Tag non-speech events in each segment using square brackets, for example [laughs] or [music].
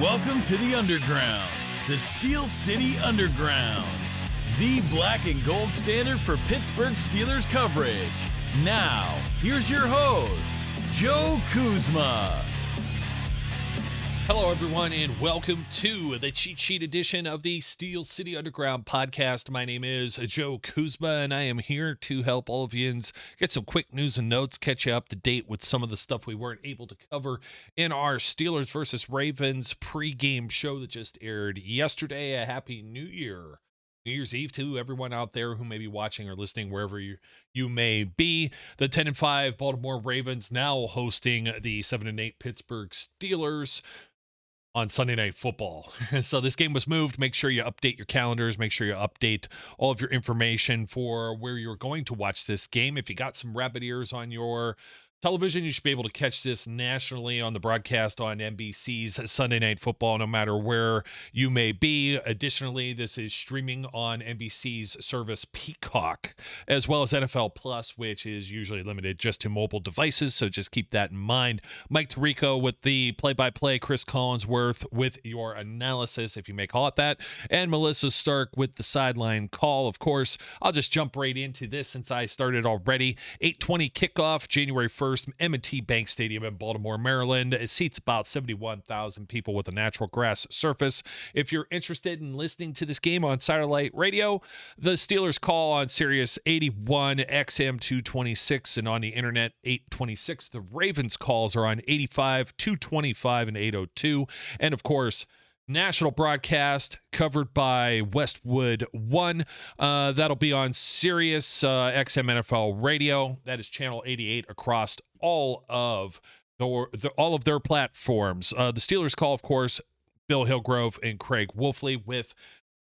Welcome to the Underground, the Steel City Underground, the black and gold standard for Pittsburgh Steelers coverage. Now, here's your host, Joe Kuzma. Hello, everyone, and welcome to the cheat sheet edition of the Steel City Underground podcast. My name is Joe Kuzma, and I am here to help all of you get some quick news and notes, catch you up to date with some of the stuff we weren't able to cover in our Steelers versus Ravens pregame show that just aired yesterday. A happy New Year. New Year's Eve to everyone out there who may be watching or listening wherever you you may be. The 10 and 5 Baltimore Ravens now hosting the 7 and 8 Pittsburgh Steelers on Sunday Night Football. [laughs] so this game was moved. Make sure you update your calendars. Make sure you update all of your information for where you're going to watch this game. If you got some rabbit ears on your television. You should be able to catch this nationally on the broadcast on NBC's Sunday Night Football, no matter where you may be. Additionally, this is streaming on NBC's service Peacock, as well as NFL Plus, which is usually limited just to mobile devices. So just keep that in mind. Mike Tirico with the play by play, Chris Collinsworth with your analysis, if you may call it that, and Melissa Stark with the sideline call. Of course, I'll just jump right into this since I started already. 820 kickoff, January 1st. M&T Bank Stadium in Baltimore, Maryland. It seats about 71,000 people with a natural grass surface. If you're interested in listening to this game on satellite radio, the Steelers call on Sirius 81 XM 226 and on the internet 826. The Ravens calls are on 85 225 and 802. And of course, national broadcast covered by Westwood One. Uh, that'll be on Sirius uh, XM NFL Radio. That is channel 88 across all of the, the all of their platforms. Uh, the Steelers call, of course, Bill Hillgrove and Craig Wolfley with.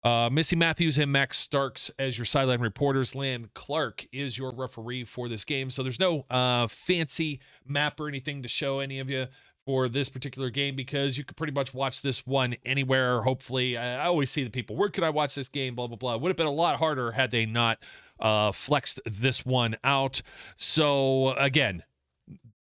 Uh, Missy Matthews and Max Starks as your sideline reporters. Land Clark is your referee for this game. So there's no uh, fancy map or anything to show any of you for this particular game because you could pretty much watch this one anywhere. Hopefully, I, always see the people, where could I watch this game? Blah, blah, blah. Would have been a lot harder had they not uh, flexed this one out. So, again,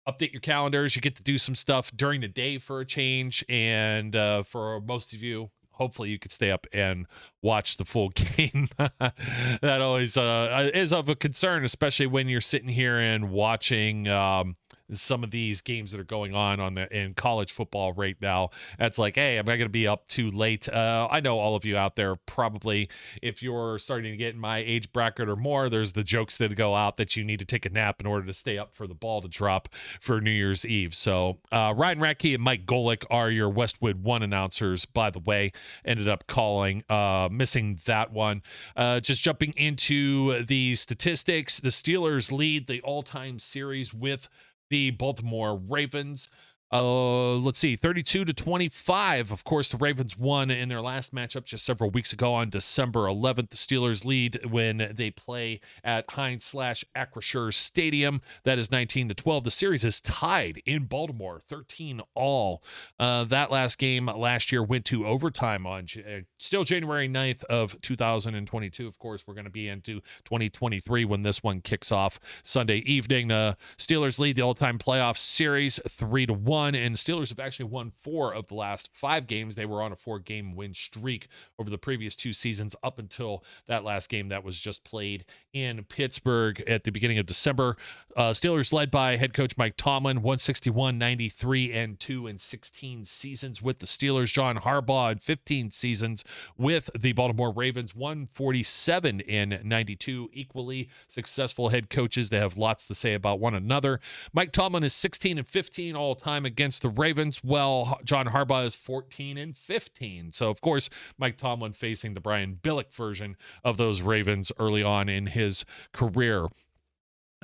update your calendars. You get to do some stuff during the day for a change. And uh, for most of you, hopefully you could stay up and watch the full [laughs] game. that always uh, is of a concern, especially when you're sitting here and watching. Um, some of these games that are going on on the in college football right now. That's like, hey, am I going to be up too late? Uh, I know all of you out there probably, if you're starting to get in my age bracket or more, there's the jokes that go out that you need to take a nap in order to stay up for the ball to drop for New Year's Eve. So uh, Ryan Radtke and Mike Golic are your Westwood One announcers. By the way, ended up calling, uh, missing that one. Uh, just jumping into the statistics, the Steelers lead the all-time series with the Baltimore Ravens. Uh, let's see, 32 to 25. Of course, the Ravens won in their last matchup just several weeks ago on December 11th. The Steelers lead when they play at Heinz slash Acrisure Stadium. That is 19 to 12. The series is tied in Baltimore, 13 all. Uh, that last game last year went to overtime on uh, still January 9th of 2022. Of course, we're going to be into 2023 when this one kicks off Sunday evening. The Steelers lead the all-time playoff series three to one and Steelers have actually won four of the last five games. They were on a four game win streak over the previous two seasons up until that last game that was just played in Pittsburgh at the beginning of December. Uh, Steelers led by head coach Mike Tomlin, 161, 93, and 2 in 16 seasons with the Steelers. John Harbaugh in 15 seasons with the Baltimore Ravens, 147 in 92. Equally successful head coaches. They have lots to say about one another. Mike Tomlin is 16 and 15 all time against the Ravens. Well, John Harbaugh is 14 and 15. So, of course, Mike Tomlin facing the Brian Billick version of those Ravens early on in his career.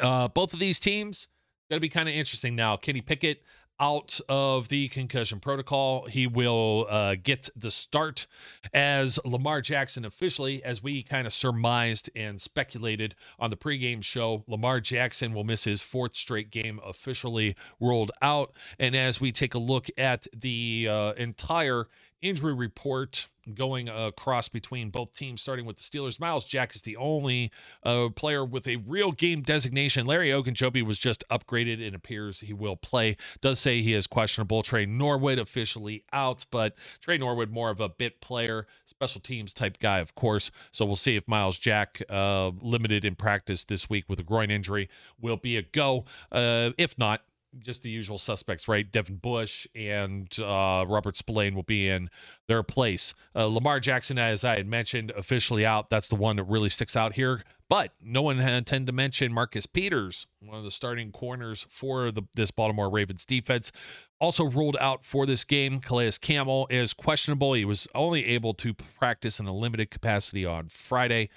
Uh, both of these teams going to be kind of interesting now. Kenny Pickett out of the concussion protocol. He will uh, get the start as Lamar Jackson officially, as we kind of surmised and speculated on the pregame show. Lamar Jackson will miss his fourth straight game officially rolled out. And as we take a look at the uh, entire injury report going across between both teams, starting with the Steelers. Myles Jack is the only uh, player with a real game designation. Larry Ogunjobi was just upgraded and appears he will play. Does say he is questionable. Tre Norwood officially out, but Tre Norwood more of a bit player, special teams type guy, of course. So we'll see if Myles Jack, uh, limited in practice this week with a groin injury, will be a go. Uh, if not, just the usual suspects, right? Devin Bush and uh, Robert Spillane will be in their place. Uh, Lamar Jackson, as I had mentioned, officially out. That's the one that really sticks out here. But no one had tend to mention Marcus Peters, one of the starting corners for the, this Baltimore Ravens defense. Also ruled out for this game. Calais Campbell is questionable. He was only able to practice in a limited capacity on Friday.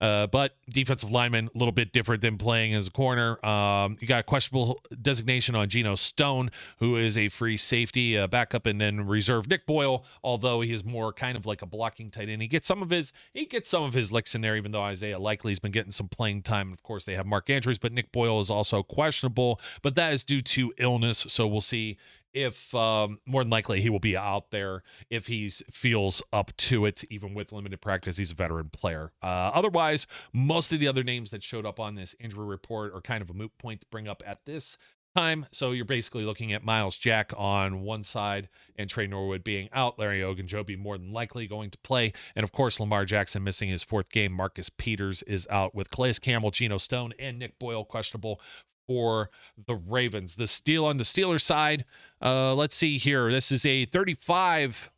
Uh, but defensive lineman, a little bit different than playing as a corner. Um, you got a questionable designation on Geno Stone, who is a free safety uh, backup, and then reserve Nick Boyle, although he is more kind of like a blocking tight end. He gets some of his he gets some of his licks in there, even though Isaiah Likely's been getting some playing time. Of course, they have Mark Andrews, but Nick Boyle is also questionable, but that is due to illness. So we'll see if um, more than likely he will be out there if he feels up to it, even with limited practice. He's a veteran player. Uh, otherwise, most of the other names that showed up on this injury report are kind of a moot point to bring up at this time. So you're basically looking at Myles Jack on one side and Tre Norwood being out, Larry Ogunjobi more than likely going to play, and of course Lamar Jackson missing his fourth game. Marcus Peters is out with Calais Campbell, Geno Stone, and Nick Boyle questionable for the Ravens. The steal on the Steelers side, uh, let's see here. This is a 35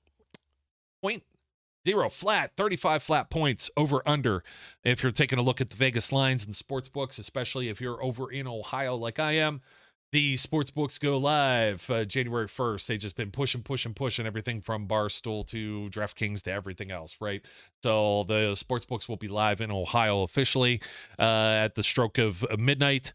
point zero flat, 35 flat points over under. If you're taking a look at the Vegas lines and sports books, especially if you're over in Ohio like I am, the sports books go live uh, January 1st. They've just been pushing, pushing, pushing everything from Barstool to DraftKings to everything else, right? So the sports books will be live in Ohio officially uh, at the stroke of midnight.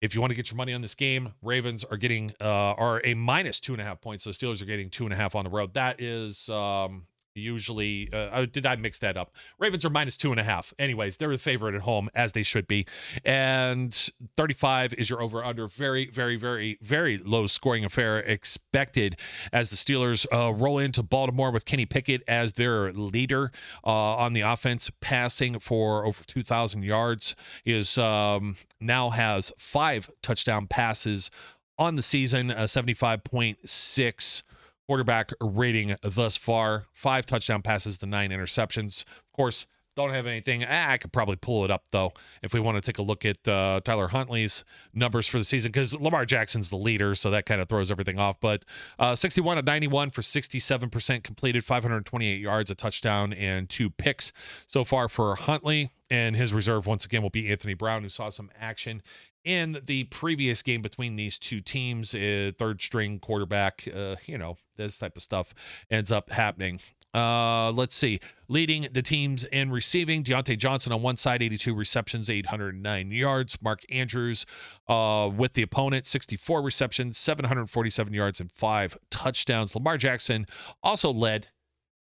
If you want to get your money on this game, Ravens are getting uh, are a minus two and a half points. So Steelers are getting two and a half on the road. That is um, usually uh, oh, did i mix that up? Ravens are minus two and a half. Anyways they're the favorite at home as they should be. And 35 is your over under very very very very low scoring affair expected as the steelers uh, roll into baltimore with kenny pickett as their leader uh, on the offense passing for over 2000 yards. He is um, now has five touchdown passes on the season, 75.6 quarterback rating thus far. Five touchdown passes to nine interceptions. Of course, don't have anything. Ah, I could probably pull it up though if we want to take a look at uh, Tyler Huntley's numbers for the season because Lamar Jackson's the leader, so that kind of throws everything off. But uh, 61 of 91 for 67% completed, 528 yards, a touchdown, and two picks so far for Huntley. And his reserve once again will be Anthony Brown, who saw some action in the previous game between these two teams, uh, third string quarterback, uh, you know, this type of stuff ends up happening. Uh, let's see. Leading the teams in receiving, Diontae Johnson on one side, 82 receptions, 809 yards. Mark Andrews uh, with the opponent, 64 receptions, 747 yards, and five touchdowns. Lamar Jackson also led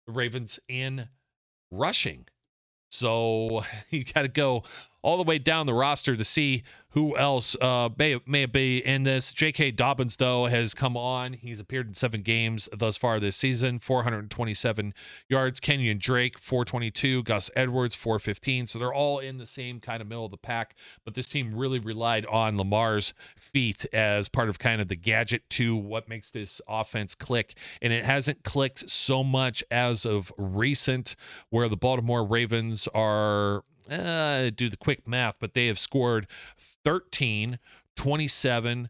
the Ravens in rushing. So [laughs] you got to go all the way down the roster to see who else uh, may, may be in this. J.K. Dobbins, though, has come on. He's appeared in seven games thus far this season, 427 yards. Kenyan Drake, 422. Gus Edwards, 415. So they're all in the same kind of middle of the pack. But this team really relied on Lamar's feet as part of kind of the gadget to what makes this offense click. And it hasn't clicked so much as of recent, where the Baltimore Ravens are uh, do the quick math, but they have scored 13, 27,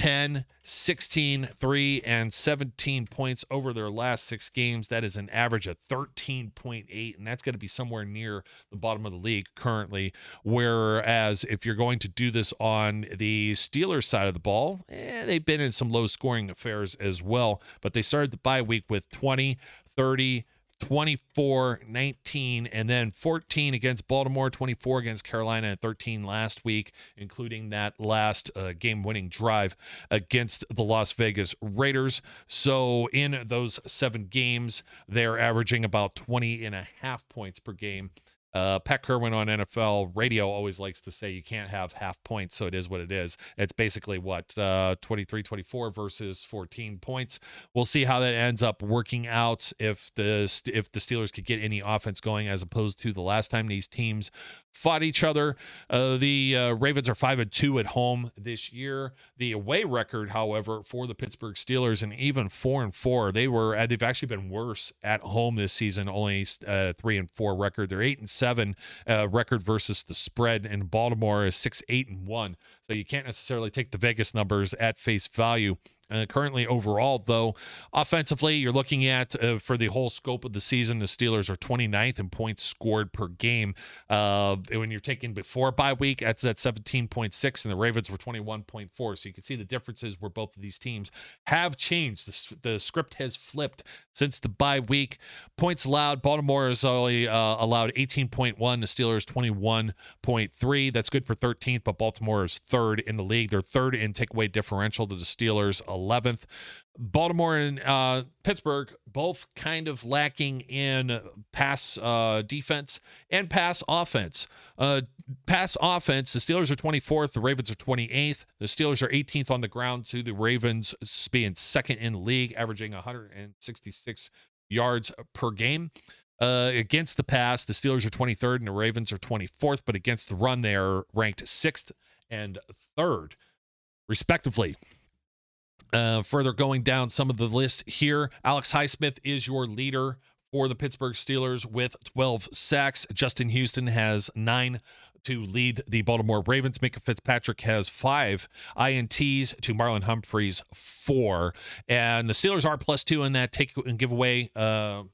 10, 16, 3, and 17 points over their last six games. That is an average of 13.8, and that's going to be somewhere near the bottom of the league currently. Whereas if you're going to do this on the Steelers side of the ball, eh, they've been in some low scoring affairs as well, but they started the bye week with 20, 30, 24 19 and then 14 against baltimore 24 against carolina and 13 last week including that last uh, game winning drive against the las vegas raiders. So in those seven games they're averaging about 20 and a half points per game Uh, Pat Kirwan on NFL radio always likes to say you can't have half points, so it is what it is. It's basically what uh, 23 24 versus 14 points. We'll see how that ends up working out if the if the Steelers could get any offense going as opposed to the last time these teams fought each other. Uh, the uh, Ravens are five and two at home this year. The away record, however, for the Pittsburgh Steelers and even four and four, they were uh, they've actually been worse at home this season. Only uh, three and four record. They're eight and seven uh, record versus the spread, and Baltimore is six eight and one. So you can't necessarily take the Vegas numbers at face value. Uh, currently, overall, though, offensively, you're looking at uh, for the whole scope of the season, the Steelers are 29th in points scored per game. Uh, when you're taking before bye week, that's at 17.6, and the Ravens were 21.4. So you can see the differences where both of these teams have changed. The, the script has flipped since the bye week. Points allowed, Baltimore has only uh, allowed 18.1, the Steelers 21.3. That's good for 13th, but Baltimore is third in the league. They're third in takeaway differential to the Steelers 11th. Baltimore and uh, Pittsburgh both kind of lacking in pass uh, defense and pass offense. Uh, pass offense, the Steelers are 24th, the Ravens are 28th. The Steelers are 18th on the ground to the Ravens being second in the league, averaging 166 yards per game. Uh, against the pass, the Steelers are 23rd and the Ravens are 24th, but against the run, they are ranked sixth and third, respectively. Uh, further going down some of the list here, Alex Highsmith is your leader for the Pittsburgh Steelers with 12 sacks. Justin Houston has nine to lead the Baltimore Ravens. Minkah Fitzpatrick has five INTs to Marlon Humphreys four, and the Steelers are plus two in that take and give away. Uh,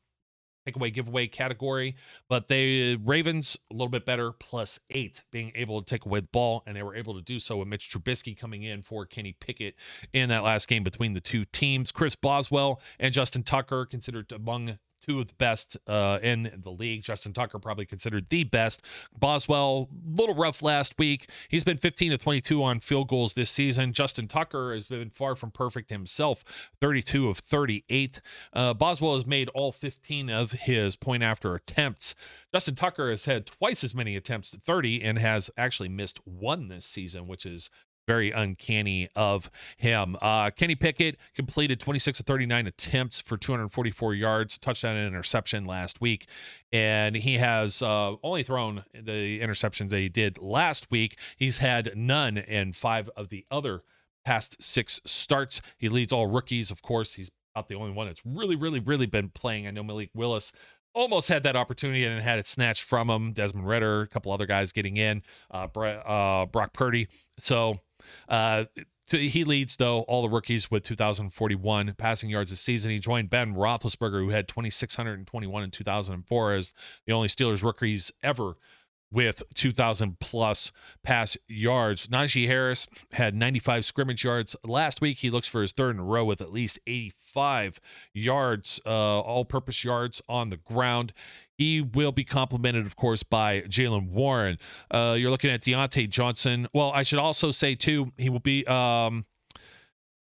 takeaway giveaway category, but they Ravens a little bit better, plus eight, being able to take away the ball, and they were able to do so with Mitch Trubisky coming in for Kenny Pickett in that last game between the two teams. Chris Boswell and Justin Tucker considered among two of the best uh, in the league. Justin Tucker probably considered the best. Boswell, a little rough last week. He's been 15 to 22 on field goals this season. Justin Tucker has been far from perfect himself, 32 of 38. Uh, Boswell has made all 15 of his point after attempts. Justin Tucker has had twice as many attempts, to 30, and has actually missed one this season, which is very uncanny of him. Uh, Kenny Pickett completed 26 of 39 attempts for 244 yards, touchdown and interception last week. And he has uh, only thrown the interceptions that he did last week. He's had none in five of the other past six starts. He leads all rookies, of course. He's about the only one that's really, really, really been playing. I know Malik Willis almost had that opportunity and had it snatched from him. Desmond Ridder, a couple other guys getting in, uh, uh, Brock Purdy. So uh, he leads, though, all the rookies with 2,041 passing yards this season. He joined Ben Roethlisberger, who had 2,621 in 2004, as the only Steelers rookies ever with 2,000 plus pass yards. Najee Harris had 95 scrimmage yards last week. He looks for his third in a row with at least 85 yards, uh, all purpose yards on the ground. He will be complemented, of course, by Jaylen Warren. Uh, you're looking at Diontae Johnson. Well, I should also say, too, he will be. Um,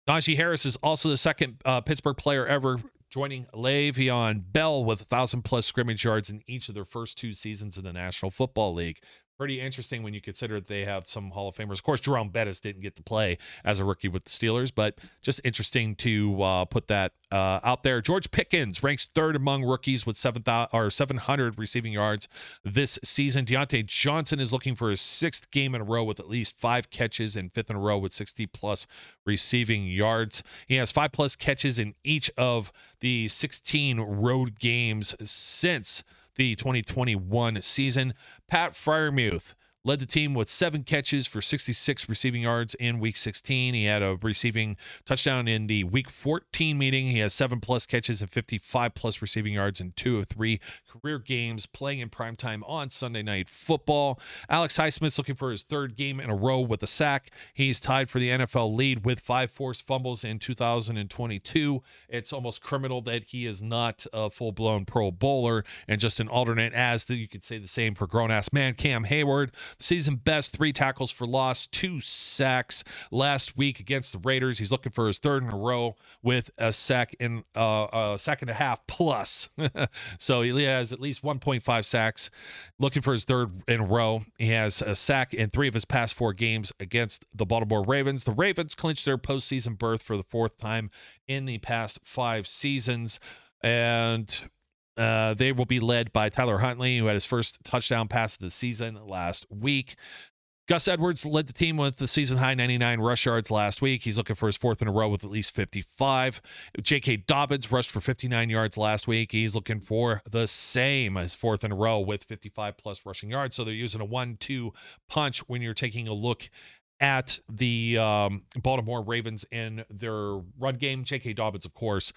Najee Harris is also the second uh, Pittsburgh player ever joining Le'Veon Bell with 1,000 plus scrimmage yards in each of their first two seasons in the National Football League pretty interesting when you consider that they have some Hall of Famers. Of course, Jerome Bettis didn't get to play as a rookie with the Steelers, but just interesting to uh, put that uh, out there. George Pickens ranks third among rookies with 7,000 or 700 receiving yards this season. Diontae Johnson is looking for his sixth game in a row with at least five catches and fifth in a row with 60 plus receiving yards. He has five plus catches in each of the 16 road games since the 2021 season. Pat Freiermuth led the team with seven catches for 66 receiving yards in week 16. He had a receiving touchdown in the week 14 meeting. He has seven plus catches and 55 plus receiving yards in two of three career games playing in primetime on Sunday Night Football. Alex Highsmith's looking for his third game in a row with a sack. He's tied for the NFL lead with five forced fumbles in 2022. It's almost criminal that he is not a full blown Pro Bowler and just an alternate, as you could say the same for grown ass man Cam Heyward. Season best, three tackles for loss, two sacks last week against the Raiders. He's looking for his third in a row with a sack in uh, a sack and a half plus. [laughs] so he has at least 1.5 sacks. Looking for his third in a row. He has a sack in three of his past four games against the Baltimore Ravens. The Ravens clinched their postseason berth for the fourth time in the past five seasons. And uh, they will be led by Tyler Huntley, who had his first touchdown pass of the season last week. Gus Edwards led the team with the season high 99 rush yards last week. He's looking for his fourth in a row with at least 55. J.K. Dobbins rushed for 59 yards last week. He's looking for the same as fourth in a row with 55 plus rushing yards. So they're using a one two punch when you're taking a look at the um, Baltimore Ravens in their run game. J.K. Dobbins, of course,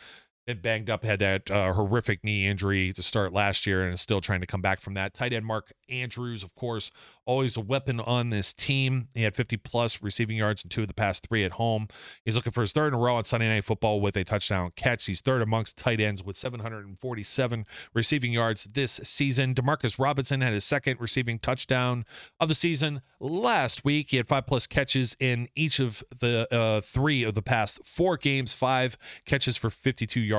been banged up, had that uh, horrific knee injury to start last year, and is still trying to come back from that. Tight end Mark Andrews, of course, always a weapon on this team. He had 50 plus receiving yards in two of the past three at home. He's looking for his third in a row on Sunday Night Football with a touchdown catch. He's third amongst tight ends with 747 receiving yards this season. Demarcus Robinson had his second receiving touchdown of the season last week. He had five plus catches in each of the uh, three of the past four games, five catches for 52 yards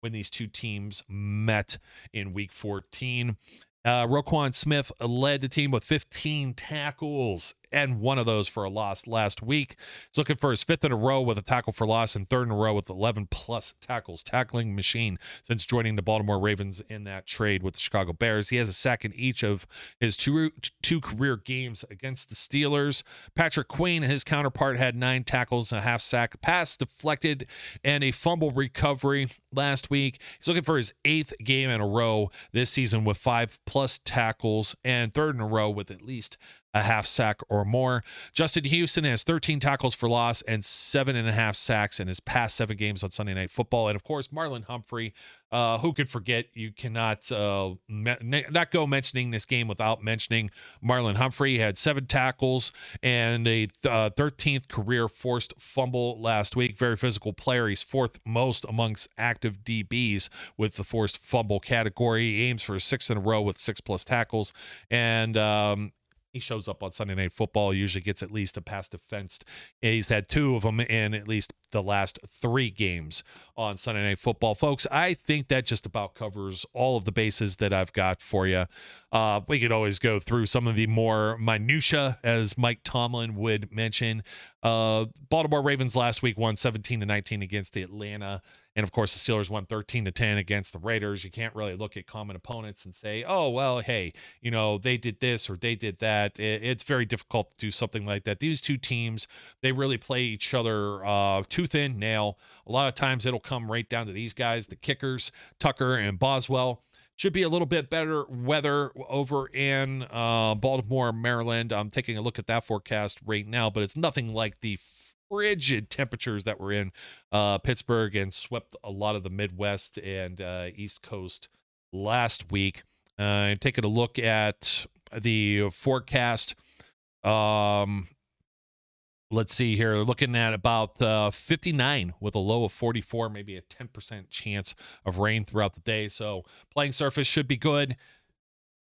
when these two teams met in week 14. Uh, Roquan Smith led the team with 15 tackles and one of those for a loss last week. He's looking for his fifth in a row with a tackle for loss and third in a row with 11 plus tackles. Tackling machine since joining the Baltimore Ravens in that trade with the Chicago Bears. He has a sack in each of his two two career games against the Steelers. Patrick Queen, his counterpart, had nine tackles and a half sack, pass deflected, and a fumble recovery last week. He's looking for his eighth game in a row this season with five plus tackles and third in a row with at least a half sack or more. Justin Houston has 13 tackles for loss and seven and a half sacks in his past seven games on Sunday Night Football. And of course, Marlon Humphrey uh, who could forget? You cannot uh, me- not go mentioning this game without mentioning Marlon Humphrey. He had seven tackles and a th- uh, 13th career forced fumble last week. Very physical player. He's fourth most amongst active DBs with the forced fumble category. He aims for six in a row with six plus tackles. And um, he shows up on Sunday Night Football, usually gets at least a pass defense. He's had two of them in at least the last three games on Sunday Night Football. Folks, I think that just about covers all of the bases that I've got for you. Uh, we could always go through some of the more minutia, as Mike Tomlin would mention. Uh, Baltimore Ravens last week won 17 to 19 against the Atlanta. And of course, the Steelers won 13 to 10 against the Raiders. You can't really look at common opponents and say, oh, well, hey, you know, they did this or they did that. It's very difficult to do something like that. These two teams, they really play each other uh, tooth and nail. A lot of times it'll come right down to these guys, the kickers, Tucker and Boswell. Should be a little bit better weather over in uh, Baltimore, Maryland. I'm taking a look at that forecast right now, but it's nothing like the frigid temperatures that were in uh, Pittsburgh and swept a lot of the Midwest and uh, East Coast last week. Uh, taking a look at the forecast. Um, let's see here. Looking at about uh, 59 with a low of 44, maybe a 10% chance of rain throughout the day. So playing surface should be good.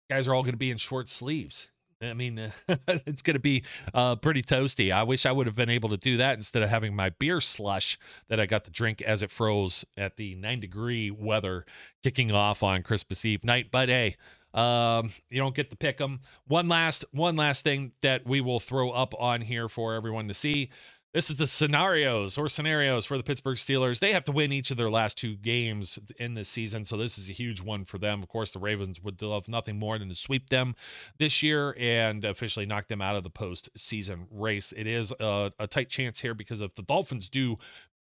Guys are all going to be in short sleeves. I mean, [laughs] it's going to be uh, pretty toasty. I wish I would have been able to do that instead of having my beer slush that I got to drink as it froze at the nine degree weather kicking off on Christmas Eve night. But hey, um, you don't get to pick them. One last, one last thing that we will throw up on here for everyone to see. This is the scenarios or scenarios for the Pittsburgh Steelers. They have to win each of their last two games in this season, so this is a huge one for them. Of course, the Ravens would love nothing more than to sweep them this year and officially knock them out of the postseason race. It is a, a tight chance here because if the Dolphins do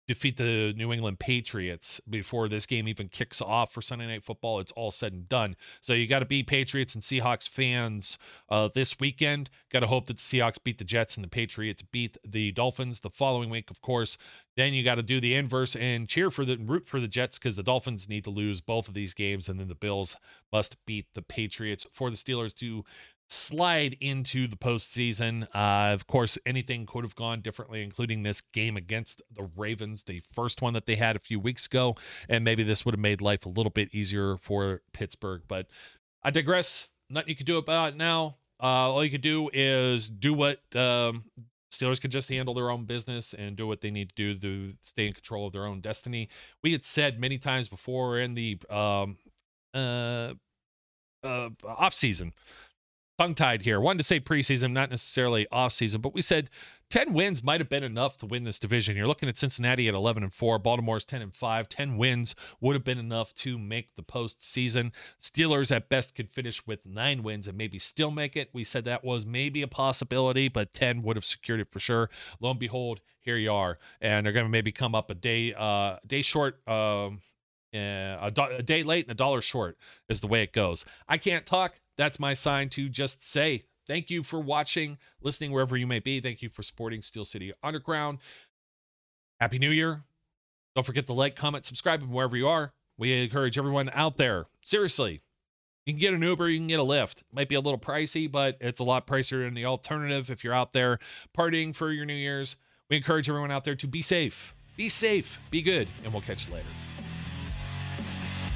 defeat the New England Patriots before this game even kicks off for Sunday Night Football. It's all said and done. So you got to be Patriots and Seahawks fans uh, this weekend. Got to hope that the Seahawks beat the Jets and the Patriots beat the Dolphins the following week, of course. Then you got to do the inverse and cheer for the root for the Jets because the Dolphins need to lose both of these games, and then the Bills must beat the Patriots for the Steelers to slide into the postseason. Uh, of course, anything could have gone differently, including this game against the Ravens, the first one that they had a few weeks ago. And maybe this would have made life a little bit easier for Pittsburgh. But I digress. Nothing you could do about it now. Uh, all you could do is do what um, Steelers could just handle their own business and do what they need to do to stay in control of their own destiny. We had said many times before in the um, uh, uh, tongue tied here. Wanted to say preseason, not necessarily off season, but we said 10 wins might have been enough to win this division. You're looking at Cincinnati at 11 and 4, Baltimore's 10 and 5. 10 wins would have been enough to make the postseason. Steelers at best could finish with nine wins and maybe still make it. We said that was maybe a possibility, but 10 would have secured it for sure. Lo and behold, here you are, and they're going to maybe come up a day, uh, day short. Um, uh, a, do- a day late and a dollar short is the way it goes. I can't talk. That's my sign to just say Thank you for watching, listening wherever you may be. Thank you for supporting Steel City Underground. Happy New Year. Don't forget to like, comment, subscribe, and wherever you are. We encourage everyone out there. Seriously, you can get an Uber, you can get a Lyft. Might be a little pricey, but it's a lot pricier than the alternative if you're out there partying for your New Year's. We encourage everyone out there to be safe. Be safe, be good, and we'll catch you later.